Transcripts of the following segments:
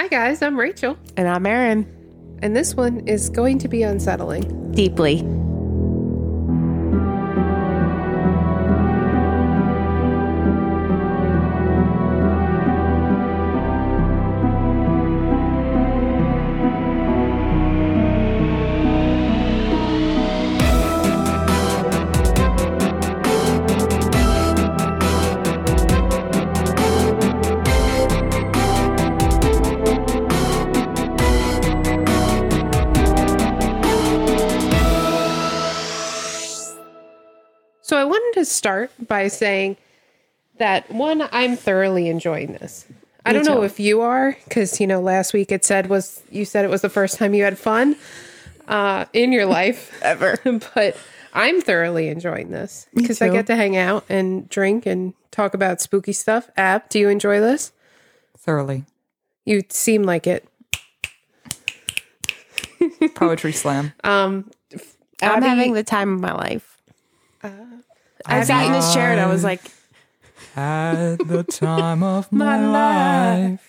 Hi, guys. I'm Rachel, And I'm Erin. and this one is going to be unsettling. Deeply. Wanted to start by saying that one, I'm thoroughly enjoying this. I don't know if you are, because you know, last week it said was you said it was the first time you had fun uh, in your life Ever. but I'm thoroughly enjoying this because I too. get to hang out and drink and talk about spooky stuff. Ab, do you enjoy this? thoroughly. You seem like it. Poetry slam. Um, I'm Abby- having the time of my life. I sat in this chair and I was like, At the time of My my life.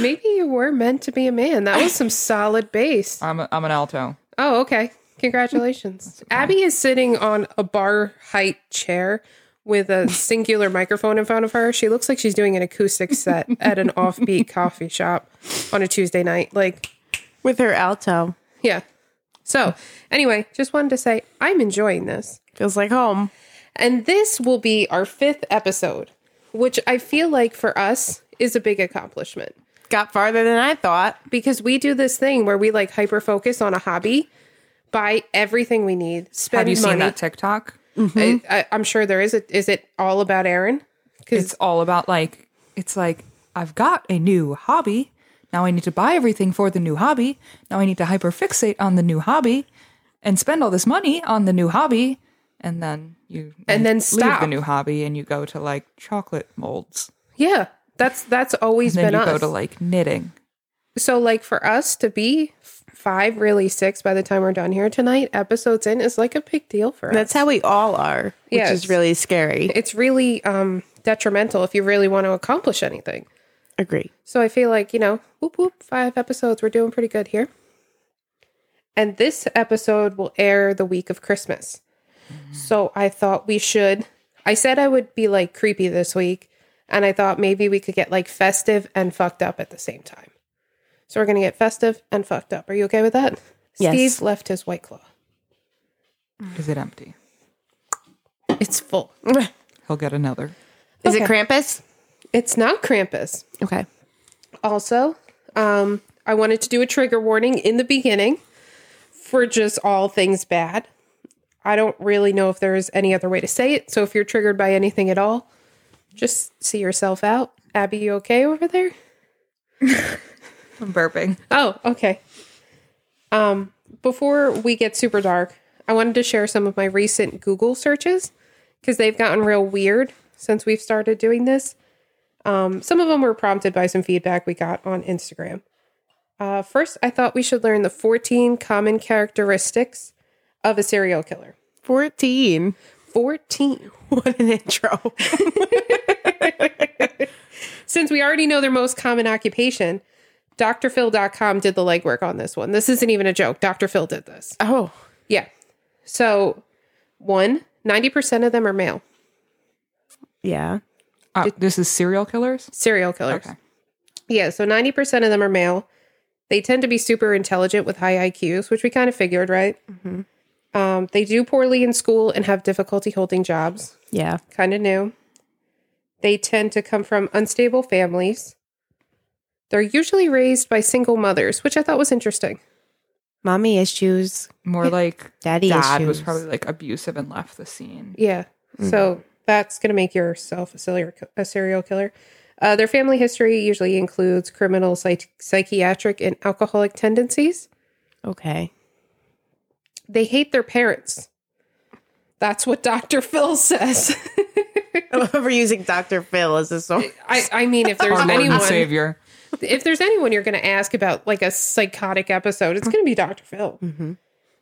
maybe you were meant to be a man. That was some solid bass. I'm, a, I'm an alto. Oh, okay. Congratulations. Abby is sitting on a bar height chair with a singular microphone in front of her. She looks like she's doing an acoustic set at an offbeat coffee shop on a Tuesday night. Like, with her alto. yeah. So, anyway, just wanted to say I'm enjoying this. Feels like home. And this will be our fifth episode, which I feel like for us is a big accomplishment Got farther than I thought. because we do this thing where we like hyper focus on a hobby, buy everything we need, spend Have you money. seen that TikTok? Mm-hmm. I, I, I'm sure there is. A, is it all about Erin? Because It's all about like, it's like, I've got a new hobby. Now I need to buy everything for the new hobby. Now I need to hyperfixate on the new hobby and spend all this money on the new hobby. And then you And then leave stop. the new hobby and you go to like chocolate molds. yeah, that's that's always And then been you us. go to like knitting. so like for us to be five, really six by the time we're done here tonight, episodes in is like a big deal for us. That's how we all are, which Yes. is really scary. it's really um, detrimental if you really want to accomplish anything. Agree. So I feel like, you know, whoop whoop, five episodes. We're doing pretty good here. And this episode will air the week of Christmas. Mm-hmm. So I thought we should. I said I would be like creepy this week. And I thought maybe we could get like festive and fucked up at the same time. So we're going to get festive and fucked up. Are you okay with that? Yes. Steve left his white claw. Is it empty? It's full. He'll get another. Is it Okay. Krampus? It's not Krampus. Okay. Also, um, I wanted to do a trigger warning in the beginning for just all things bad. I don't really know if there's any other way to say it. So if you're triggered by anything at all, just see yourself out. Abby, you okay over there? I'm burping. Oh, okay. Um, before we get super dark, I wanted to share some of my recent Google searches because they've gotten real weird since we've started doing this. Um, some of them were prompted by some feedback we got on Instagram. Uh, first, I thought we should learn the 14 common characteristics of a serial killer. 14. 14. What an intro. Since we already know their most common occupation, drphil.com did the legwork on this one. This isn't even a joke. Dr. Phil did this. oh. Yeah. So, one, 90% of them are male Yeah. Uh, this is serial killers? serial killers. Okay. Yeah. So, 90% of them are male. They tend to be super intelligent with high IQs, which we kind of figured, right? Um, they do poorly in school and have difficulty holding jobs. Yeah. Kind of new. They tend to come from unstable families. They're usually raised by single mothers, which I thought was interesting. Mommy issues. More like Daddy dad issues. was probably like abusive and left the scene. Yeah. So that's going to make yourself a serial, a serial killer. Uh, their family history usually includes criminal, psych- psychiatric, and alcoholic tendencies. Okay. They hate their parents. That's what Dr. Phil says. I love we're using Dr. Phil as a source. I, I mean, if there's Our anyone, Savior. if there's anyone you're going to ask about like a psychotic episode, it's going to be Dr. Phil.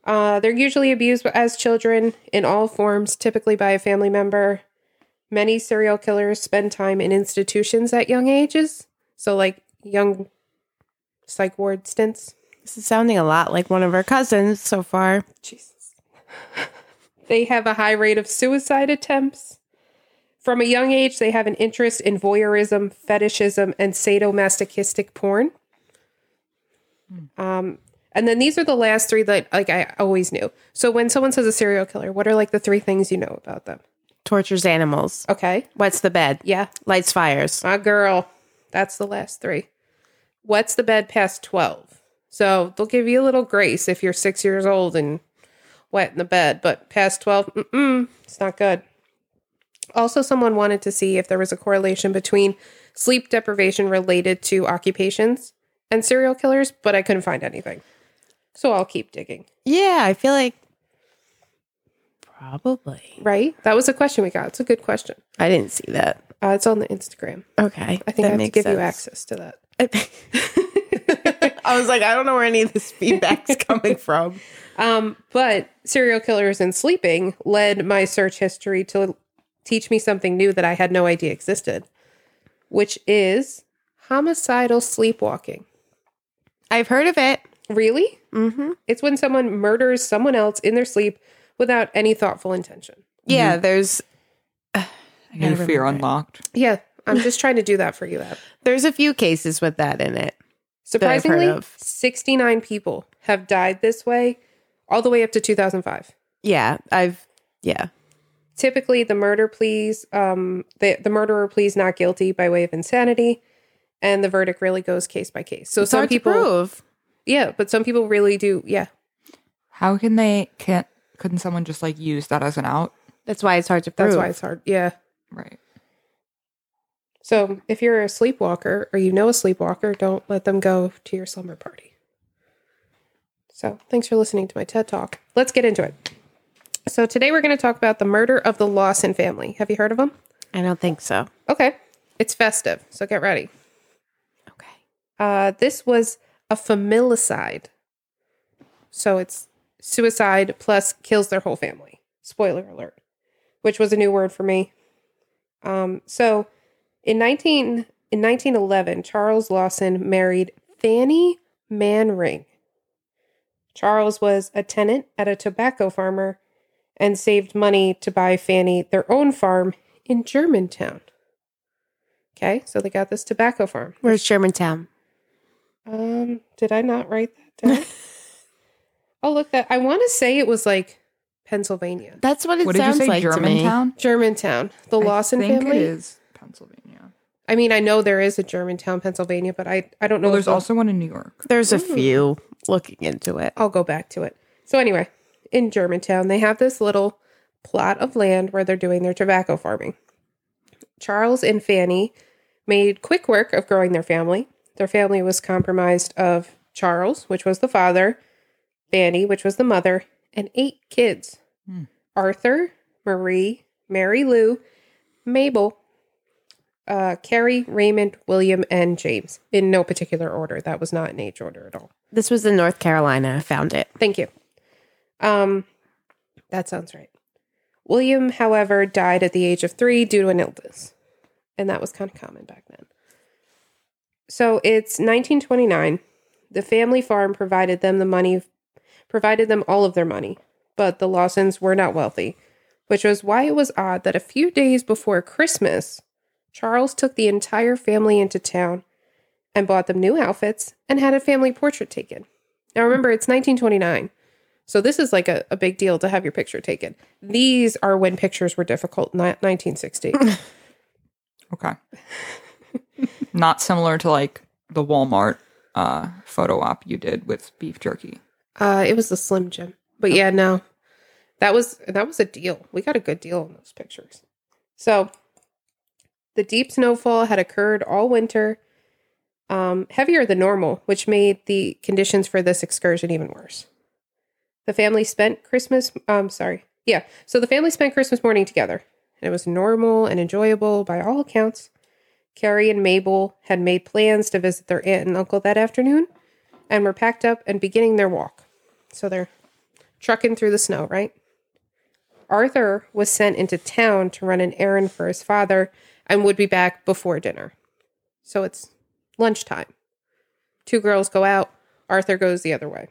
Uh, they're usually abused as children in all forms, typically by a family member. Many serial killers spend time in institutions at young ages. So, like young psych ward stints. This is sounding a lot like one of our cousins so far. Jesus. they have a high rate of suicide attempts. From a young age, they have an interest in voyeurism, fetishism, and sadomasochistic porn. Um, and then these are the last three that like I always knew. So when someone says a serial killer, what are like the three things you know about them? Tortures animals. Okay. Wets the bed. Yeah. Lights fires. My girl. That's the last three. What's the bed past 12? So they'll give you a little grace if you're six years old and wet in the bed, but past 12, mm-mm, it's not good. Also, someone wanted to see if there was a correlation between sleep deprivation related to occupations and serial killers, but I couldn't find anything. So I'll keep digging. Yeah, I feel like probably. Right? That was a question we got. It's a good question. I didn't see that. Uh, it's on the Instagram. Okay. I think I have to give you access to that. I was like, I don't know where any of this feedback's coming from. Um, but serial killers and sleeping led my search history to teach me something new that I had no idea existed, which is homicidal sleepwalking. I've heard of it. Really? Mm-hmm. It's when someone murders someone else in their sleep without any thoughtful intention. Yeah, there's New fear unlocked. Yeah, I'm just trying to do that for you, Ab. there's a few cases with that in it. I've heard Surprisingly, of. 69 people have died this way all the way up to 2005. Yeah, I've yeah. typically the murder pleas um the, the murderer pleads not guilty by way of insanity and the verdict really goes case by case so It's some hard people to prove. yeah but some people really do yeah How can they can't couldn't someone just like use that as an out? That's why it's hard to prove. that's why it's hard yeah Right. so if you're a sleepwalker or you know a sleepwalker don't let them go to your slumber party so thanks for listening to my ted talk let's get into it so today we're going to talk about the murder of the lawson family have you heard of them I don't think so. okay it's festive so get ready Okay. Uh, this was a familicide. So it's suicide plus kills their whole family. Spoiler alert, which was a new word for me. Um, so in 19 in 1911, Charles Lawson married Fanny Manring. Charles was a tenant at a tobacco farmer and saved money to buy Fanny their own farm in Germantown. Okay, so they got this tobacco farm. Where's Germantown? Um, did I not write that down? oh, look that I want to say it was like Pennsylvania, That's what it What did you sounds say? like to me. Germantown? Germantown, the Lawson I think family. it is Pennsylvania. I mean, I know there is a Germantown, Pennsylvania, but I I don't know. Well, there's also one in New York. There's a mm. few looking into it. I'll go back to it. So anyway, in Germantown, they have this little plot of land where they're doing their tobacco farming. Charles and Fanny made quick work of growing their family. Their family was comprised of Charles, which was the father, Fanny, which was the mother, and eight kids. Arthur, Marie, Mary Lou, Mabel, uh, Carrie, Raymond, William, and James. In no particular order. That was not in age order at all. This was in North Carolina. I found it. Thank you. Um, that sounds right. William, however, died at the age of three due to an illness, and that was kind of common back then. So it's 1929. The family farm provided them the money, provided them all of their money, but the Lawsons were not wealthy, which was why it was odd that a few days before Christmas, Charles took the entire family into town and bought them new outfits and had a family portrait taken. Now remember, it's 1929. So this is like a, a big deal to have your picture taken. These are when pictures were difficult, not 1960. Okay. Not similar to like the Walmart uh, photo op you did with beef jerky. Uh, it was the Slim Jim. But yeah, no. That was that was a deal. We got a good deal on those pictures. So the deep snowfall had occurred all winter, um, heavier than normal, which made the conditions for this excursion even worse. The family spent Christmas. Um, sorry, yeah. So the family spent Christmas morning together, and it was normal and enjoyable by all accounts. Carrie and Mabel had made plans to visit their aunt and uncle that afternoon, and were packed up and beginning their walk. So they're trucking through the snow, right? Arthur was sent into town to run an errand for his father and would be back before dinner. So it's lunchtime. Two girls go out. Arthur goes the other way.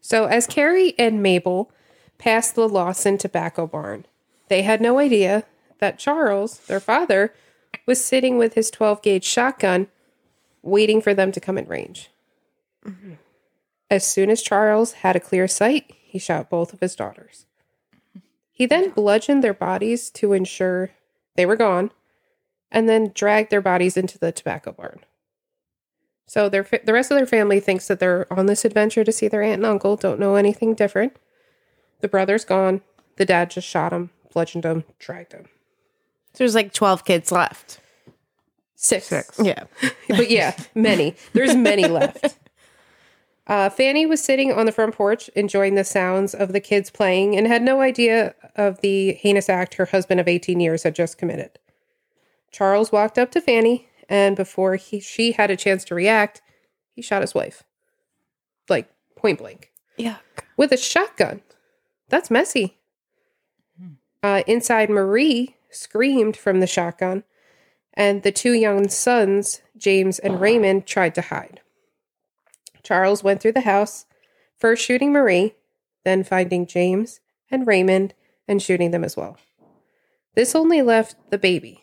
So, as Carrie and Mabel passed the Lawson tobacco barn, they had no idea that Charles, their father, was sitting with his 12 gauge shotgun waiting for them to come in range. Mm-hmm. As soon as Charles had a clear sight, he shot both of his daughters. He then bludgeoned their bodies to ensure they were gone and then dragged their bodies into the tobacco barn. So their fa- the rest of their family thinks that they're on this adventure to see their aunt and uncle, don't know anything different. The brother's gone. The dad just shot him, bludgeoned him, dragged him. So there's like 12 kids left. Six. Six. Yeah. but yeah, many. There's many left. Uh, Fanny was sitting on the front porch enjoying the sounds of the kids playing and had no idea of the heinous act her husband of 18 years had just committed. Charles walked up to Fanny, and before he, she had a chance to react, he shot his wife. Like point blank Yeah. with a shotgun. That's messy. Uh, inside, Marie screamed from the shotgun, and the two young sons, James and Raymond, tried to hide. Charles went through the house, first shooting Marie, then finding James and Raymond and shooting them as well. This only left the baby,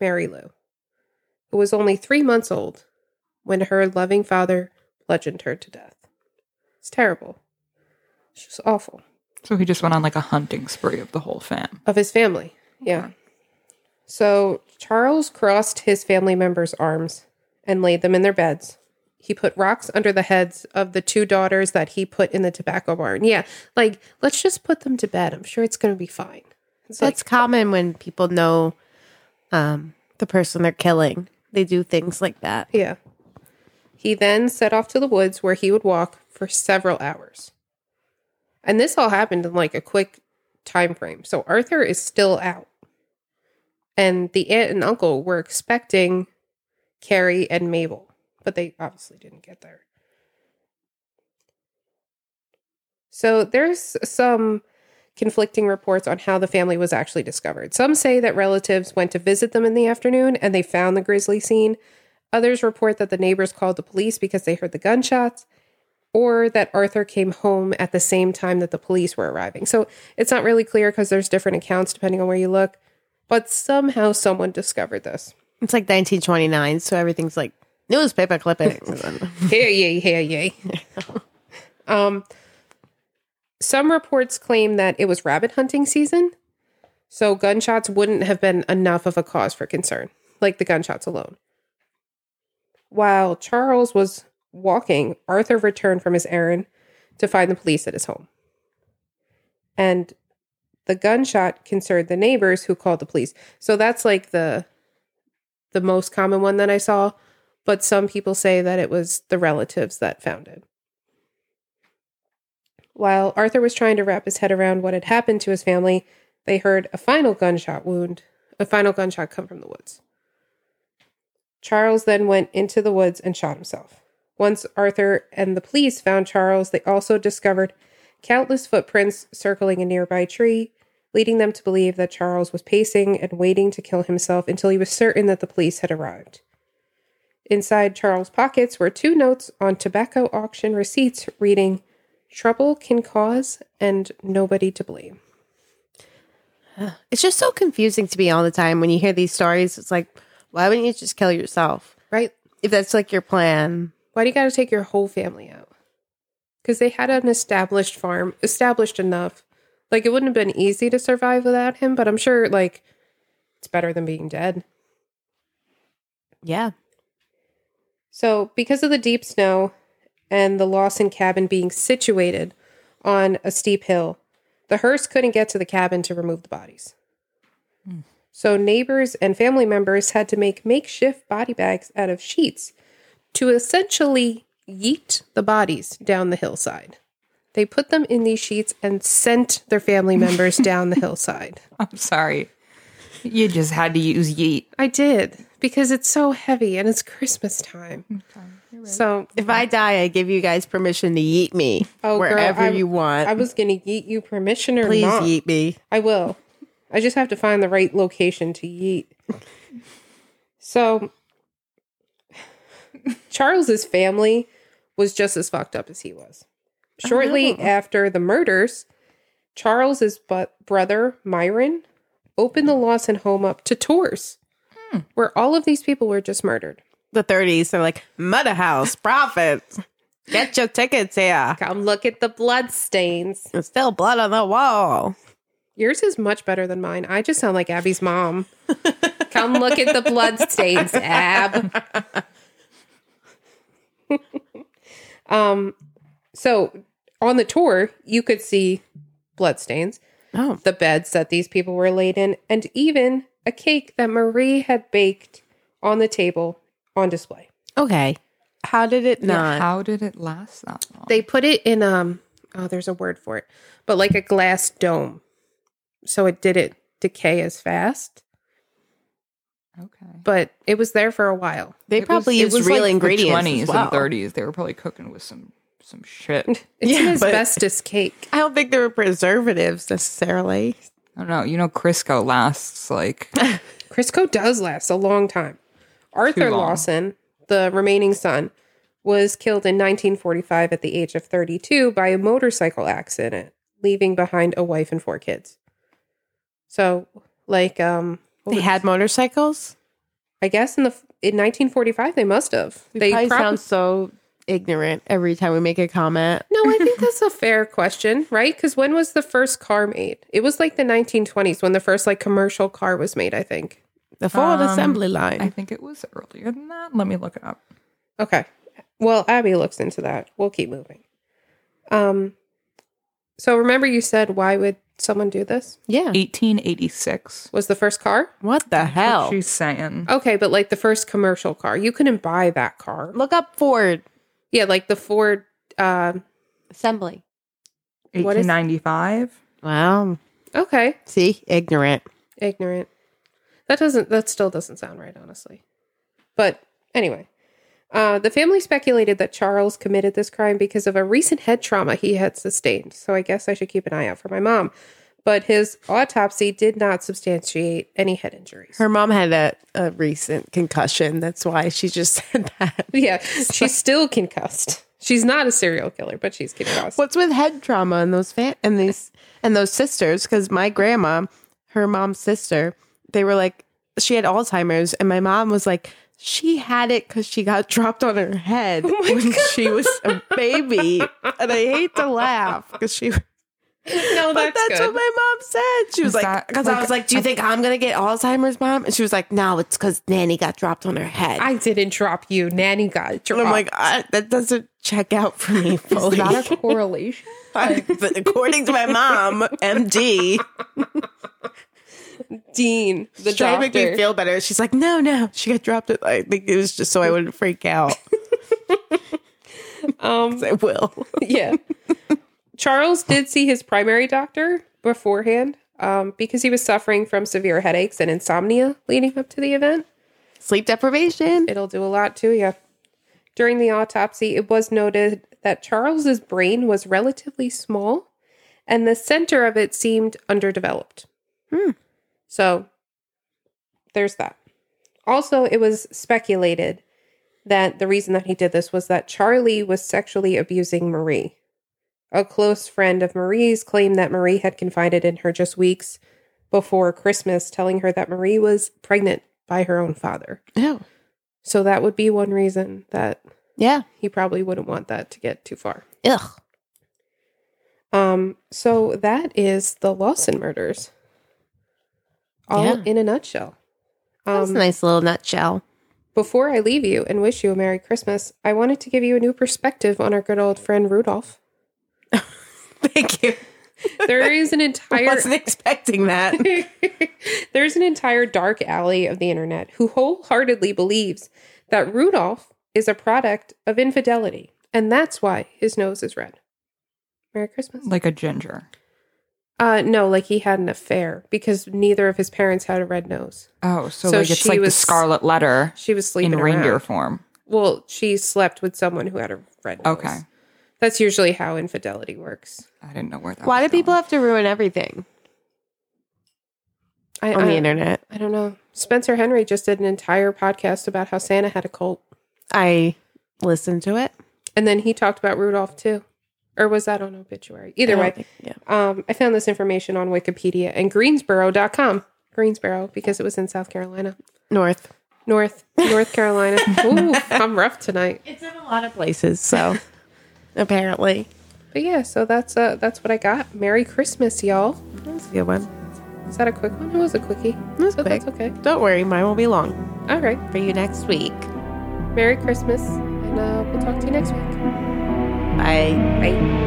Mary Lou, who was only three months old when her loving father bludgeoned her to death. It's terrible. It's just awful. So he just went on like a hunting spree of the whole fam. Of his family. Yeah. So Charles crossed his family members' arms and laid them in their beds. He put rocks under the heads of the two daughters that he put in the tobacco barn. Yeah, like let's just put them to bed. I'm sure it's going to be fine. It's That's like, common when people know um, the person they're killing. They do things like that. yeah. He then set off to the woods where he would walk for several hours. And this all happened in like a quick time frame. So Arthur is still out. And the aunt and uncle were expecting Carrie and Mabel, but they obviously didn't get there. So there's some conflicting reports on how the family was actually discovered. Some say that relatives went to visit them in the afternoon and they found the grisly scene. Others report that the neighbors called the police because they heard the gunshots, or that Arthur came home at the same time that the police were arriving. So it's not really clear because there's different accounts depending on where you look, but somehow someone discovered this. It's like 1929, so everything's like newspaper clippings. Hey, yay, hey, yay. um, some reports claim that it was rabbit hunting season, so gunshots wouldn't have been enough of a cause for concern, like the gunshots alone. While Charles was walking, Arthur returned from his errand to find the police at his home. And the gunshot concerned the neighbors who called the police. So that's like the the most common one that I saw, but some people say that it was the relatives that found it. While Arthur was trying to wrap his head around what had happened to his family, they heard a final gunshot wound, a final gunshot come from the woods. Charles then went into the woods and shot himself. Once Arthur and the police found Charles, they also discovered countless footprints circling a nearby tree, leading them to believe that Charles was pacing and waiting to kill himself until he was certain that the police had arrived. Inside Charles' pockets were two notes on tobacco auction receipts reading, Trouble can cause and nobody to blame. it's just so confusing to me all the time when you hear these stories. It's like, why wouldn't you just kill yourself? Right? If that's like your plan. Why do you got to take your whole family out? Because they had an established farm, established enough. Like it wouldn't have been easy to survive without him, but I'm sure like it's better than being dead. Yeah. So, because of the deep snow and the Lawson cabin being situated on a steep hill, the hearse couldn't get to the cabin to remove the bodies. Hmm. So, neighbors and family members had to make makeshift body bags out of sheets to essentially yeet the bodies down the hillside. They put them in these sheets and sent their family members down the hillside. I'm sorry. You just had to use yeet. I did because it's so heavy and it's Christmas time. So If I die, I give you guys permission to yeet me Oh, girl, wherever I- you want. I was gonna yeet you permission or Please not. yeet me. I will. I just have to find the right location to yeet. So Charles's family was just as fucked up as he was. Shortly oh. after the murders, Charles's bu- brother Myron opened the Lawson home up to tours, where all of these people were just murdered. The 30s, they're like, Mother House, profits. Get your tickets here. Come look at the blood stains. There's still blood on the wall. Yours is much better than mine. I just sound like Abby's mom. Come look at the blood stains, Ab. um, so on the tour, you could see blood stains, Oh. the beds that these people were laid in, and even a cake that Marie had baked on the table on display. Okay. How did it not? How did it last that long? They put it in um oh there's a word for it, but like a glass dome. So it didn't decay as fast, Okay. but it was there for a while. they It probably was- used it was real like the ingredients. 20s well. and 30s. They were probably cooking with some some shit. It's Yeah, an but- asbestos cake. I don't think there were preservatives necessarily. I don't know. You know, Crisco lasts like Crisco does last a long time. Arthur long. Lawson, the remaining son, was killed in 1945 at the age of 32 by a motorcycle accident, leaving behind a wife and four kids. So, like, um, They was- had motorcycles? I guess in the in 1945 they must have. We they probably prob- sound so ignorant every time we make a comment. No, I think that's a fair question, right? Because when was the first car made? It was like the 1920s when the first like commercial car was made. I think. The Ford Um, assembly line. I think it was earlier than that. Let me look it up. Okay. Well, Abby looks into that. We'll keep moving. Um. So remember, you said why would someone do this? yeah. 1886. Was the first car? What the hell? She's saying. Okay, but like the first commercial car, you couldn't buy that car. Look up Ford Yeah, like the Ford. Uh, assembly. what is- 1895. Wow. okay, See, ignorant. ignorant. That doesn't. That still doesn't sound right, honestly. But anyway, uh, the family speculated that Charles committed this crime because of a recent head trauma he had sustained. So I guess I should keep an eye out for my mom. But his autopsy did not substantiate any head injuries. Her mom had a, a recent concussion. That's why she just said that. yeah, she's still concussed. She's not a serial killer, but she's concussed. What's with head trauma and those fa- and these and those sisters? Because my grandma, her mom's sister, they were like she had Alzheimer's, and my mom was like she had it because she got dropped on her head oh when she was a baby, and I hate to laugh because she. No, But that's, that's good. what my mom said. She was Is like, that because I was like, "Do you think I'm gonna get Alzheimer's, mom?" And she was like, "No, it's because Nanny got dropped on her head." I didn't drop you. Nanny got dropped. and I'm like, I, that doesn't check out for me fully. Is that a correlation? but according to my mom, MD, Dean, the trying to make me feel better. She's like, no, no, she got dropped. It. I think it was just so I wouldn't freak out. um, I will. yeah. Charles did see his primary doctor beforehand um, because he was suffering from severe headaches and insomnia leading up to the event. Sleep deprivation. It'll do a lot to you. During the autopsy, it was noted that Charles's brain was relatively small and the center of it seemed underdeveloped. Hmm. So there's that. Also, it was speculated that the reason that he did this was that Charlie was sexually abusing Marie. A close friend of Marie's claimed that Marie had confided in her just weeks before Christmas, telling her that Marie was pregnant by her own father. Oh, So that would be one reason that yeah. he probably wouldn't want that to get too far. Ugh. Um, so that is the Lawson murders. All Yeah. in a nutshell. That's Um, a nice little nutshell. Before I leave you and wish you a Merry Christmas, I wanted to give you a new perspective on our good old friend Rudolph. Thank you. There is an entire. I entire wasn't expecting that. There's an entire dark alley of the internet who wholeheartedly believes that Rudolph is a product of infidelity, and that's why his nose is red. Merry Christmas. Like a ginger. Uh no, like he had an affair because neither of his parents had a red nose. Oh, so, So like it's she like was- the scarlet letter She was sleeping in reindeer around. form. Well, she slept with someone who had a red nose. Okay. That's usually how infidelity works. I didn't know where that Why do was people going. have to ruin everything I, on I, the internet? I don't know. Spencer Henry just did an entire podcast about how Santa had a cult. I listened to it. And then he talked about Rudolph too. Or was that on obituary? Either I way. think- yeah. Um, I found this information on Wikipedia and Greensboro.com. Greensboro, because it was in South Carolina. North. North, North Carolina. Ooh, I'm rough tonight. It's in a lot of places, so apparently. But yeah, so that's uh that's what I got. Merry Christmas, y'all. That's a good one. Is that a quick one? It was a quickie. It was So quick. that's okay. Don't worry, mine won't be long All right. for you next week. Merry Christmas, and uh, we'll talk to you next week. Bye. Bye.